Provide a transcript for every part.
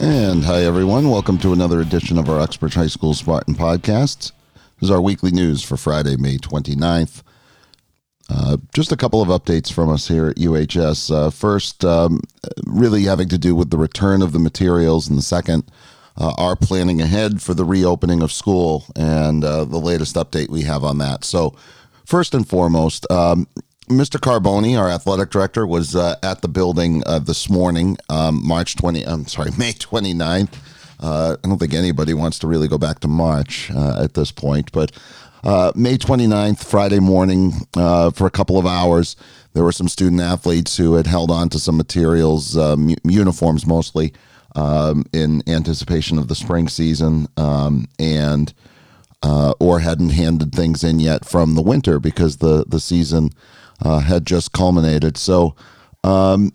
And hi, everyone. Welcome to another edition of our Uxbridge High School Spartan podcast. This is our weekly news for Friday, May 29th. Uh, just a couple of updates from us here at UHS. Uh, first, um, really having to do with the return of the materials, and the second, uh, our planning ahead for the reopening of school and uh, the latest update we have on that. So, first and foremost, um, Mr. Carboni, our athletic director, was uh, at the building uh, this morning, um, March 20, I'm sorry, May 29th. Uh, I don't think anybody wants to really go back to March uh, at this point, but uh, May 29th, Friday morning, uh, for a couple of hours, there were some student athletes who had held on to some materials, um, uniforms mostly, um, in anticipation of the spring season, um, and or hadn't handed things in yet from the winter because the the season uh, had just culminated. So, um,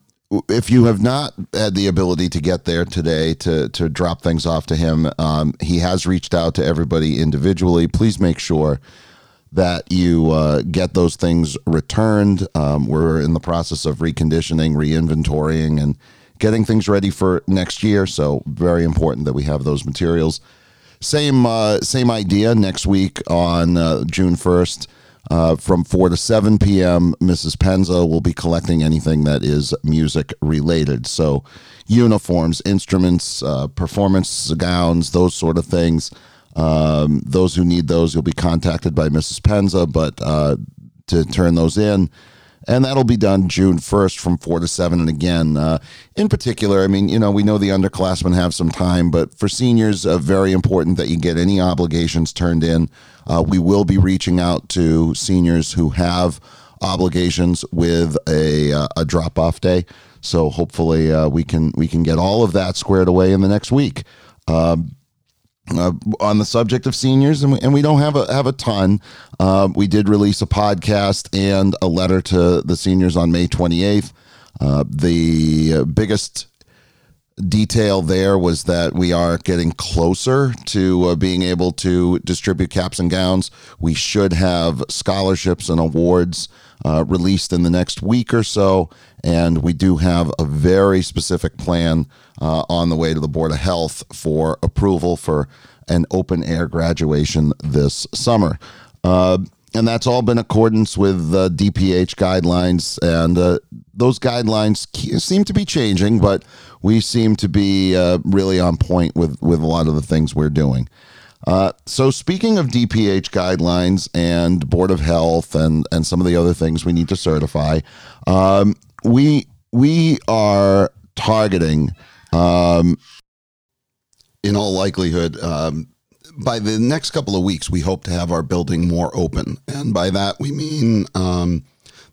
if you have not had the ability to get there today to to drop things off to him, um, he has reached out to everybody individually. Please make sure that you uh, get those things returned. Um, we're in the process of reconditioning, reinventorying, and getting things ready for next year. So very important that we have those materials. Same uh, same idea next week on uh, June first. Uh, from 4 to 7 p.m., Mrs. Penza will be collecting anything that is music related. So, uniforms, instruments, uh, performance gowns, those sort of things. Um, those who need those, you'll be contacted by Mrs. Penza, but uh, to turn those in and that'll be done June 1st from 4 to 7. And again, uh, in particular, I mean, you know, we know the underclassmen have some time, but for seniors, uh, very important that you get any obligations turned in. Uh, we will be reaching out to seniors who have obligations with a, uh, a drop off day. So hopefully uh, we can we can get all of that squared away in the next week. Um, uh, on the subject of seniors, and we, and we don't have a have a ton. Uh, we did release a podcast and a letter to the seniors on May 28th. Uh, the biggest detail there was that we are getting closer to uh, being able to distribute caps and gowns. We should have scholarships and awards uh, released in the next week or so. And we do have a very specific plan uh, on the way to the Board of Health for approval for an open air graduation this summer. Uh, and that's all been accordance with the DPH guidelines. And uh, those guidelines seem to be changing, but we seem to be uh, really on point with, with a lot of the things we're doing. Uh, so, speaking of DPH guidelines and Board of Health and, and some of the other things we need to certify, um, we we are targeting, um, in all likelihood, um, by the next couple of weeks, we hope to have our building more open, and by that we mean um,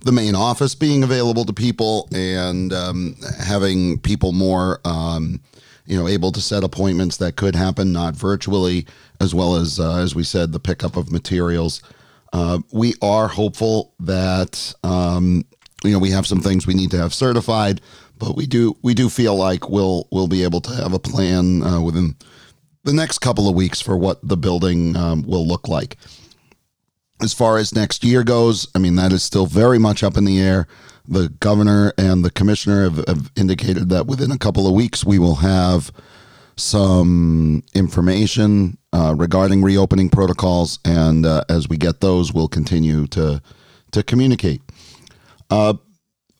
the main office being available to people and um, having people more um, you know able to set appointments that could happen not virtually as well as uh, as we said the pickup of materials. Uh, we are hopeful that um, you know we have some things we need to have certified but we do we do feel like we'll we'll be able to have a plan uh, within the next couple of weeks for what the building um, will look like as far as next year goes, I mean, that is still very much up in the air. The governor and the commissioner have, have indicated that within a couple of weeks we will have some information uh, regarding reopening protocols, and uh, as we get those, we'll continue to to communicate. Uh,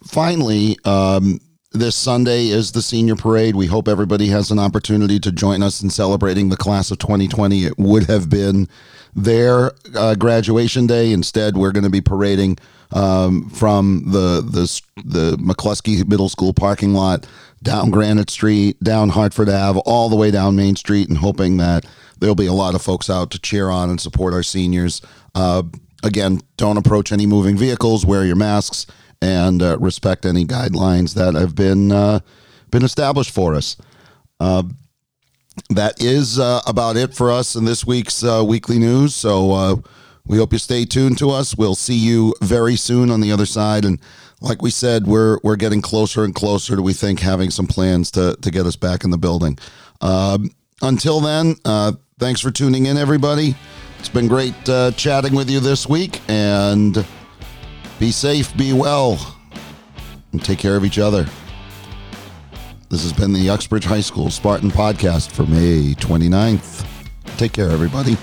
finally, um, this Sunday is the senior parade. We hope everybody has an opportunity to join us in celebrating the class of 2020. It would have been their uh, graduation day. Instead, we're going to be parading um, from the the the McCloskey Middle School parking lot down Granite Street, down Hartford Ave, all the way down Main Street, and hoping that there'll be a lot of folks out to cheer on and support our seniors. Uh, again, don't approach any moving vehicles. Wear your masks and uh, respect any guidelines that have been uh, been established for us. Uh, that is uh, about it for us in this week's uh, weekly news. So uh, we hope you stay tuned to us. We'll see you very soon on the other side. And like we said, we're we're getting closer and closer to we think having some plans to to get us back in the building. Um, until then, thanks for tuning in, everybody. It's been great chatting with you this week, and be safe, be well, and take care of each other. This has been the Uxbridge High School Spartan Podcast for May 29th. Take care, everybody.